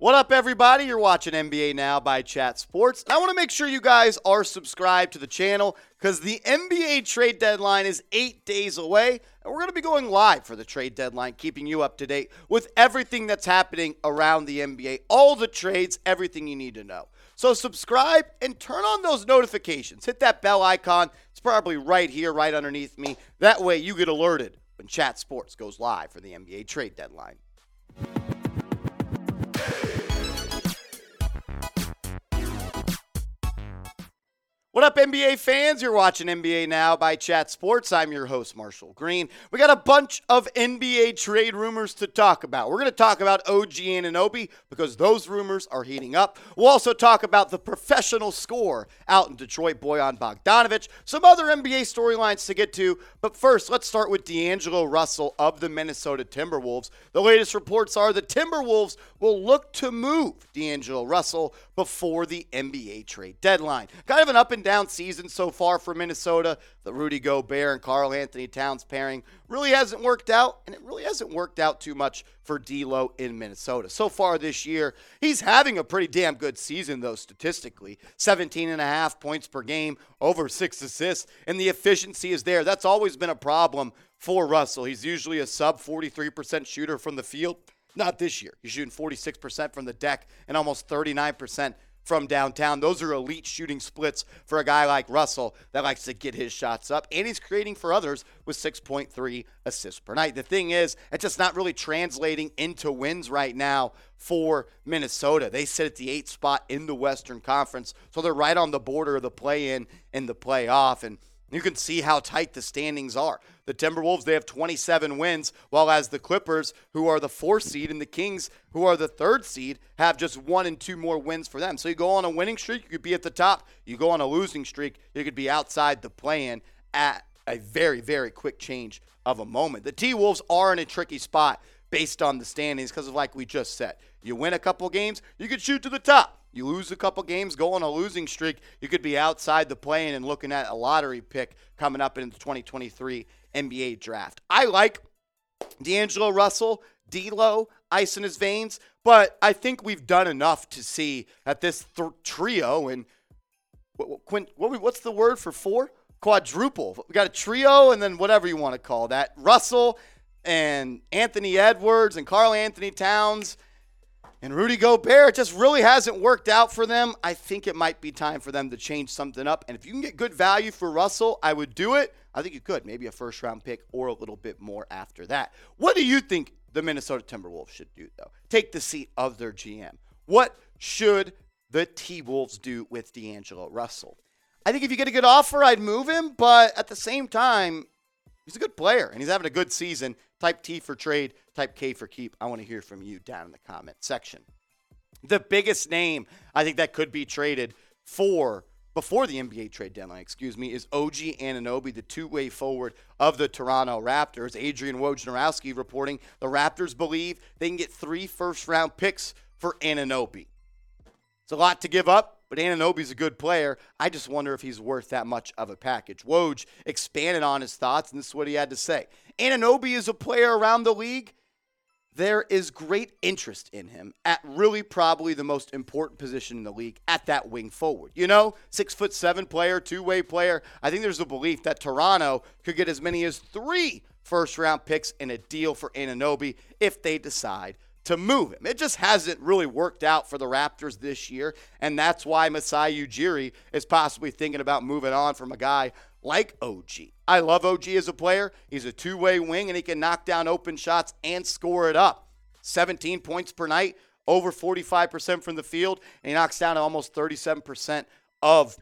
What up, everybody? You're watching NBA Now by Chat Sports. I want to make sure you guys are subscribed to the channel because the NBA trade deadline is eight days away, and we're going to be going live for the trade deadline, keeping you up to date with everything that's happening around the NBA, all the trades, everything you need to know. So, subscribe and turn on those notifications. Hit that bell icon. It's probably right here, right underneath me. That way, you get alerted when Chat Sports goes live for the NBA trade deadline. What up, NBA fans? You're watching NBA Now by Chat Sports. I'm your host, Marshall Green. We got a bunch of NBA trade rumors to talk about. We're going to talk about OG Anunoby because those rumors are heating up. We'll also talk about the professional score out in Detroit, Bojan Bogdanovic, some other NBA storylines to get to. But first, let's start with D'Angelo Russell of the Minnesota Timberwolves. The latest reports are the Timberwolves will look to move D'Angelo Russell before the NBA trade deadline. Kind of an up and down season so far for Minnesota. The Rudy Gobert and Karl-Anthony Towns pairing really hasn't worked out, and it really hasn't worked out too much for D'Lo in Minnesota. So far this year, he's having a pretty damn good season, though, statistically. 17 and a half points per game, over six assists, and the efficiency is there. That's always been a problem for Russell. He's usually a sub 43% shooter from the field. Not this year. He's shooting 46% from the deck and almost 39% from downtown. Those are elite shooting splits for a guy like Russell that likes to get his shots up. And he's creating for others with 6.3 assists per night. The thing is, it's just not really translating into wins right now for Minnesota. They sit at the eighth spot in the Western Conference, so they're right on the border of the play in and the playoff. And you can see how tight the standings are. The Timberwolves, they have 27 wins, while as the Clippers, who are the fourth seed, and the Kings, who are the third seed, have just one and two more wins for them. So you go on a winning streak, you could be at the top. You go on a losing streak, you could be outside the play-in at a very, very quick change of a moment. The T Wolves are in a tricky spot based on the standings because of like we just said. You win a couple games, you could shoot to the top. You lose a couple games, go on a losing streak, you could be outside the play-in and looking at a lottery pick coming up in the 2023 NBA draft. I like D'Angelo Russell, D'Lo, ice in his veins, but I think we've done enough to see that this th- trio and what, what, what's the word for four? Quadruple. We got a trio and then whatever you want to call that. Russell and Anthony Edwards and Karl-Anthony Towns – and Rudy Gobert just really hasn't worked out for them. I think it might be time for them to change something up. And if you can get good value for Russell, I would do it. I think you could. Maybe a first round pick or a little bit more after that. What do you think the Minnesota Timberwolves should do, though? Take the seat of their GM. What should the T Wolves do with D'Angelo Russell? I think if you get a good offer, I'd move him. But at the same time, he's a good player and he's having a good season. Type T for trade, type K for keep. I want to hear from you down in the comment section. The biggest name I think that could be traded for before the NBA trade deadline, excuse me, is OG Anunoby, the two-way forward of the Toronto Raptors. Adrian Wojnarowski reporting the Raptors believe they can get three first-round picks for Anunoby. It's a lot to give up, but Anunoby's a good player. I just wonder if he's worth that much of a package. Woj expanded on his thoughts, and this is what he had to say. Anunoby is a player around the league. There is great interest in him at really probably the most important position in the league at that wing forward. You know, six foot seven player, two way player. I think there's a belief that Toronto could get as many as three first round picks in a deal for Anunoby if they decide to move him. It just hasn't really worked out for the Raptors this year, and that's why Masai Ujiri is possibly thinking about moving on from a guy like OG. I love OG as a player. He's a two way wing and he can knock down open shots and score it up. 17 points per night, over 45% from the field, and he knocks down almost 37% of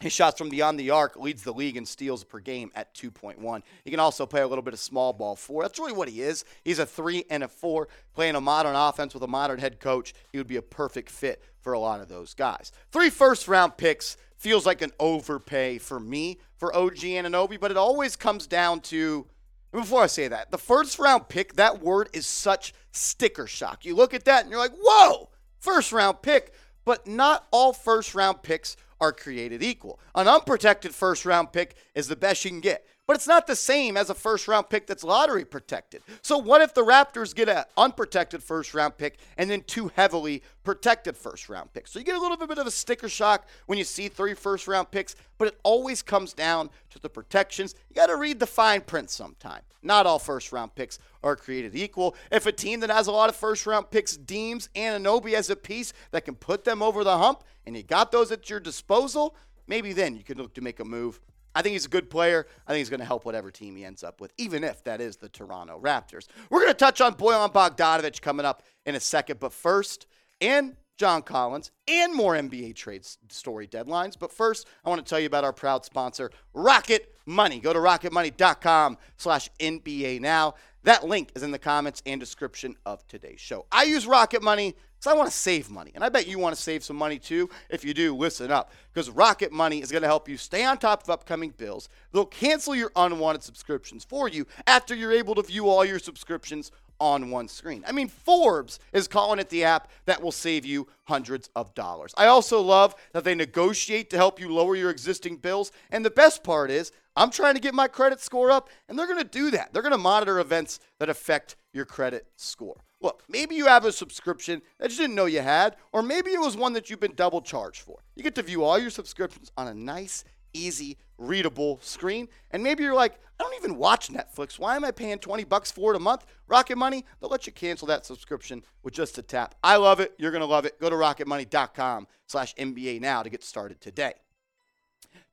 His shots from beyond the arc leads the league in steals per game at 2.1. He can also play a little bit of small ball four. That's really what he is. He's a three and a four. Playing a modern offense with a modern head coach, he would be a perfect fit for a lot of those guys. Three first round picks feels like an overpay for me for OG Anunoby, but it always comes down to before I say that, the first round pick, that word is such sticker shock. You look at that and you're like, whoa, first round pick. But not all first round picks are created equal. An unprotected first round pick is the best you can get. But it's not the same as a first round pick that's lottery protected. So what if the Raptors get an unprotected first round pick and then two heavily protected first round picks? So you get a little bit of a sticker shock when you see three first round picks, but it always comes down to the protections. You got to read the fine print sometime. Not all first round picks are created equal. If a team that has a lot of first round picks deems Anunoby as a piece that can put them over the hump and you got those at your disposal, maybe then you could look to make a move I think he's a good player. I think he's going to help whatever team he ends up with, even if that is the Toronto Raptors. We're going to touch on Bojan Bogdanovic coming up in a second, but first, and John Collins, and more NBA trade story deadlines. But first, I want to tell you about our proud sponsor, Rocket Money. Go to rocketmoney.com slash NBA now. That link is in the comments and description of today's show. I use Rocket Money I want to save money. And I bet you want to save some money too. If you do, listen up. Because Rocket Money is going to help you stay on top of upcoming bills. They'll cancel your unwanted subscriptions for you after you're able to view all your subscriptions on one screen. I mean, Forbes is calling it the app that will save you hundreds of dollars. I also love that they negotiate to help you lower your existing bills. And the best part is, I'm trying to get my credit score up, and they're going to do that. They're going to monitor events that affect your credit score. Look, maybe you have a subscription that you didn't know you had, or maybe it was one that you've been double charged for. You get to view all your subscriptions on a nice, easy, readable screen. And maybe you're like, I don't even watch Netflix. Why am I paying 20 bucks for it a month? Rocket Money, they'll let you cancel that subscription with just a tap. I love it. You're going to love it. Go to rocketmoney.com slash NBA now to get started today.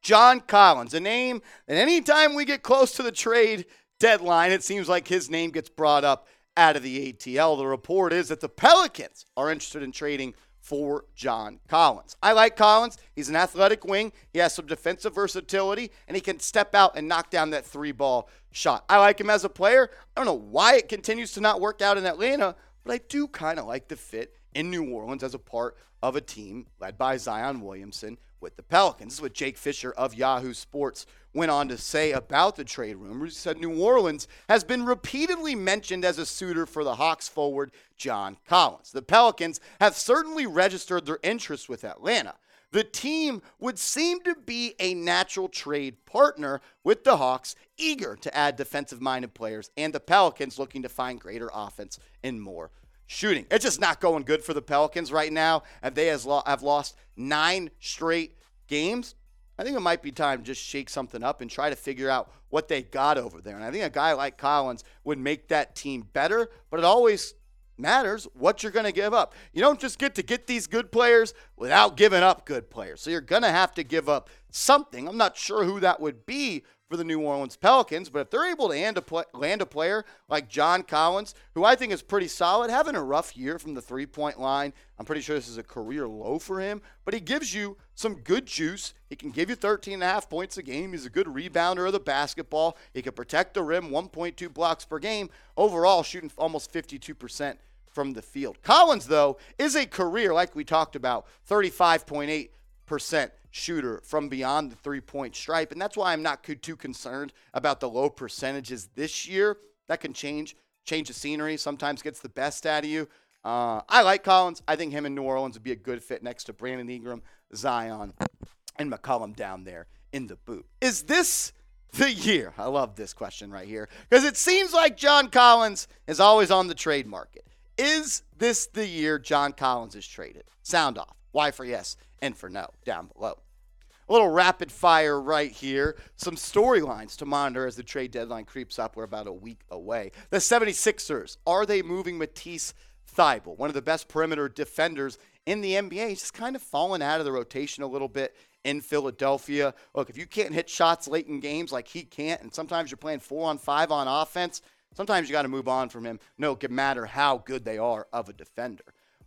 John Collins, a name that anytime we get close to the trade deadline, it seems like his name gets brought up out of the ATL. The report is that the Pelicans are interested in trading for John Collins. I like Collins. He's an athletic wing. He has some defensive versatility, and he can step out and knock down that three ball shot. I like him as a player. I don't know why it continues to not work out in Atlanta, but I do kind of like the fit in New Orleans as a part of a team led by Zion Williamson with the Pelicans. This is what Jake Fisher of Yahoo Sports went on to say about the trade rumors. He said New Orleans has been repeatedly mentioned as a suitor for the Hawks forward John Collins. The Pelicans have certainly registered their interest with Atlanta. The team would seem to be a natural trade partner with the Hawks, eager to add defensive minded players, and the Pelicans looking to find greater offense and more shooting. It's just not going good for the Pelicans right now. And they have lost nine straight games. I think it might be time to just shake something up and try to figure out what they got over there. And I think a guy like Collins would make that team better, but it always matters what you're going to give up. You don't just get to get these good players without giving up good players. So you're going to have to give up something. I'm not sure who that would be for the New Orleans Pelicans. But if they're able to land a, play, land a player like John Collins, who I think is pretty solid, having a rough year from the three point line, I'm pretty sure this is a career low for him, but he gives you some good juice. He can give you 13 and a half points a game. He's a good rebounder of the basketball. He can protect the rim, 1.2 blocks per game. Overall, shooting almost 52% from the field. Collins, though, is a career, like we talked about, 35.8% shooter from beyond the three point stripe. And that's why I'm not too concerned about the low percentages this year. That can change, change the scenery, sometimes gets the best out of you. Uh, I like Collins. I think him in New Orleans would be a good fit next to Brandon Ingram, Zion, and McCollum down there in the boot. Is this the year? I love this question right here because it seems like John Collins is always on the trade market. Is this the year John Collins is traded? Sound off. Why for yes and for no down below. A little rapid fire right here. Some storylines to monitor as the trade deadline creeps up. We're about a week away. The 76ers, are they moving Matisse Thybulle, one of the best perimeter defenders in the NBA? He's just kind of fallen out of the rotation a little bit in Philadelphia. Look, if you can't hit shots late in games like he can't, and sometimes you're playing four on five on offense, sometimes you got to move on from him. No matter how good they are of a defender.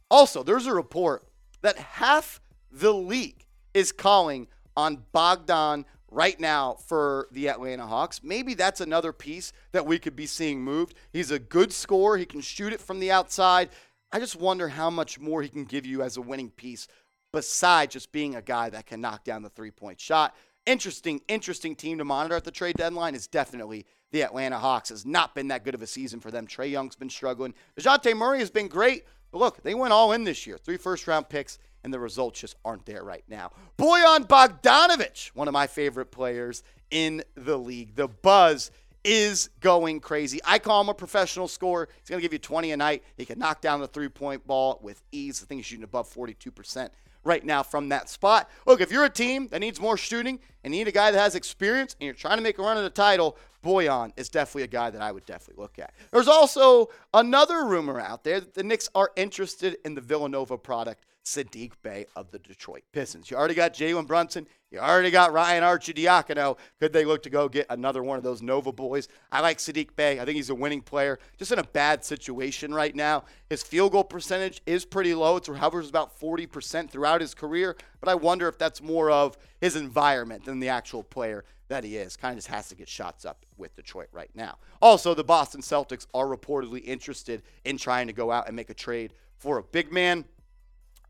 Also, there's a report that half the league is calling on Bogdan right now for the Atlanta Hawks. Maybe that's another piece that we could be seeing moved. He's a good scorer. He can shoot it from the outside. I just wonder how much more he can give you as a winning piece besides just being a guy that can knock down the three point shot. Interesting, interesting team to monitor at the trade deadline is definitely the Atlanta Hawks. Has not been that good of a season for them. Trae Young's been struggling. DeJounte Murray has been great, but look, they went all in this year. Three first round picks and the results just aren't there right now. Bojan Bogdanovic, one of my favorite players in the league. The buzz is going crazy. I call him a professional scorer. He's going to give you 20 a night. He can knock down the three point ball with ease. I think he's shooting above 42% right now from that spot. Look, if you're a team that needs more shooting and you need a guy that has experience and you're trying to make a run at the title, Bojan is definitely a guy that I would definitely look at. There's also another rumor out there that the Knicks are interested in the Villanova product Sadiq Bey of the Detroit Pistons. You already got Jalen Brunson. You already got Ryan Arcidiacono. Could they look to go get another one of those Nova boys? I like Sadiq Bey. I think he's a winning player. Just in a bad situation right now. His field goal percentage is pretty low. It hovers about 40% throughout his career. But I wonder if that's more of his environment than the actual player that he is. Kind of just has to get shots up with Detroit right now. Also, the Boston Celtics are reportedly interested in trying to go out and make a trade for a big man.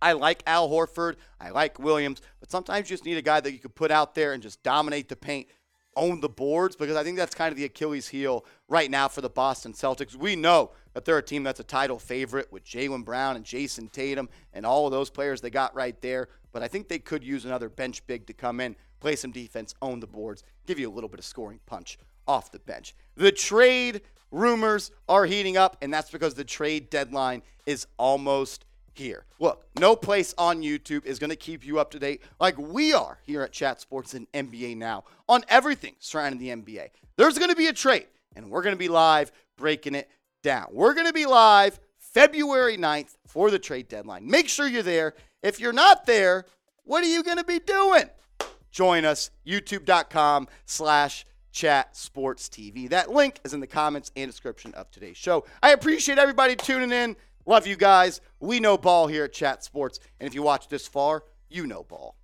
I like Al Horford. I like Williams. But sometimes you just need a guy that you can put out there and just dominate the paint, own the boards, because I think that's kind of the Achilles heel right now for the Boston Celtics. We know that they're a team that's a title favorite with Jaylen Brown and Jayson Tatum and all of those players they got right there. But I think they could use another bench big to come in, play some defense, own the boards, give you a little bit of scoring punch off the bench. The trade rumors are heating up, and that's because the trade deadline is almost here. Look, no place on YouTube is going to keep you up to date like we are here at Chat Sports and NBA Now on everything surrounding the NBA. There's going to be a trade, and we're going to be live breaking it down. We're going to be live February 9th for the trade deadline. Make sure you're there. If you're not there, what are you going to be doing? Join us, youtube.com slash chat sports TV. That link is in the comments and description of today's show. I appreciate everybody tuning in. Love you guys. We know ball here at Chat Sports. And if you watch this far, you know ball.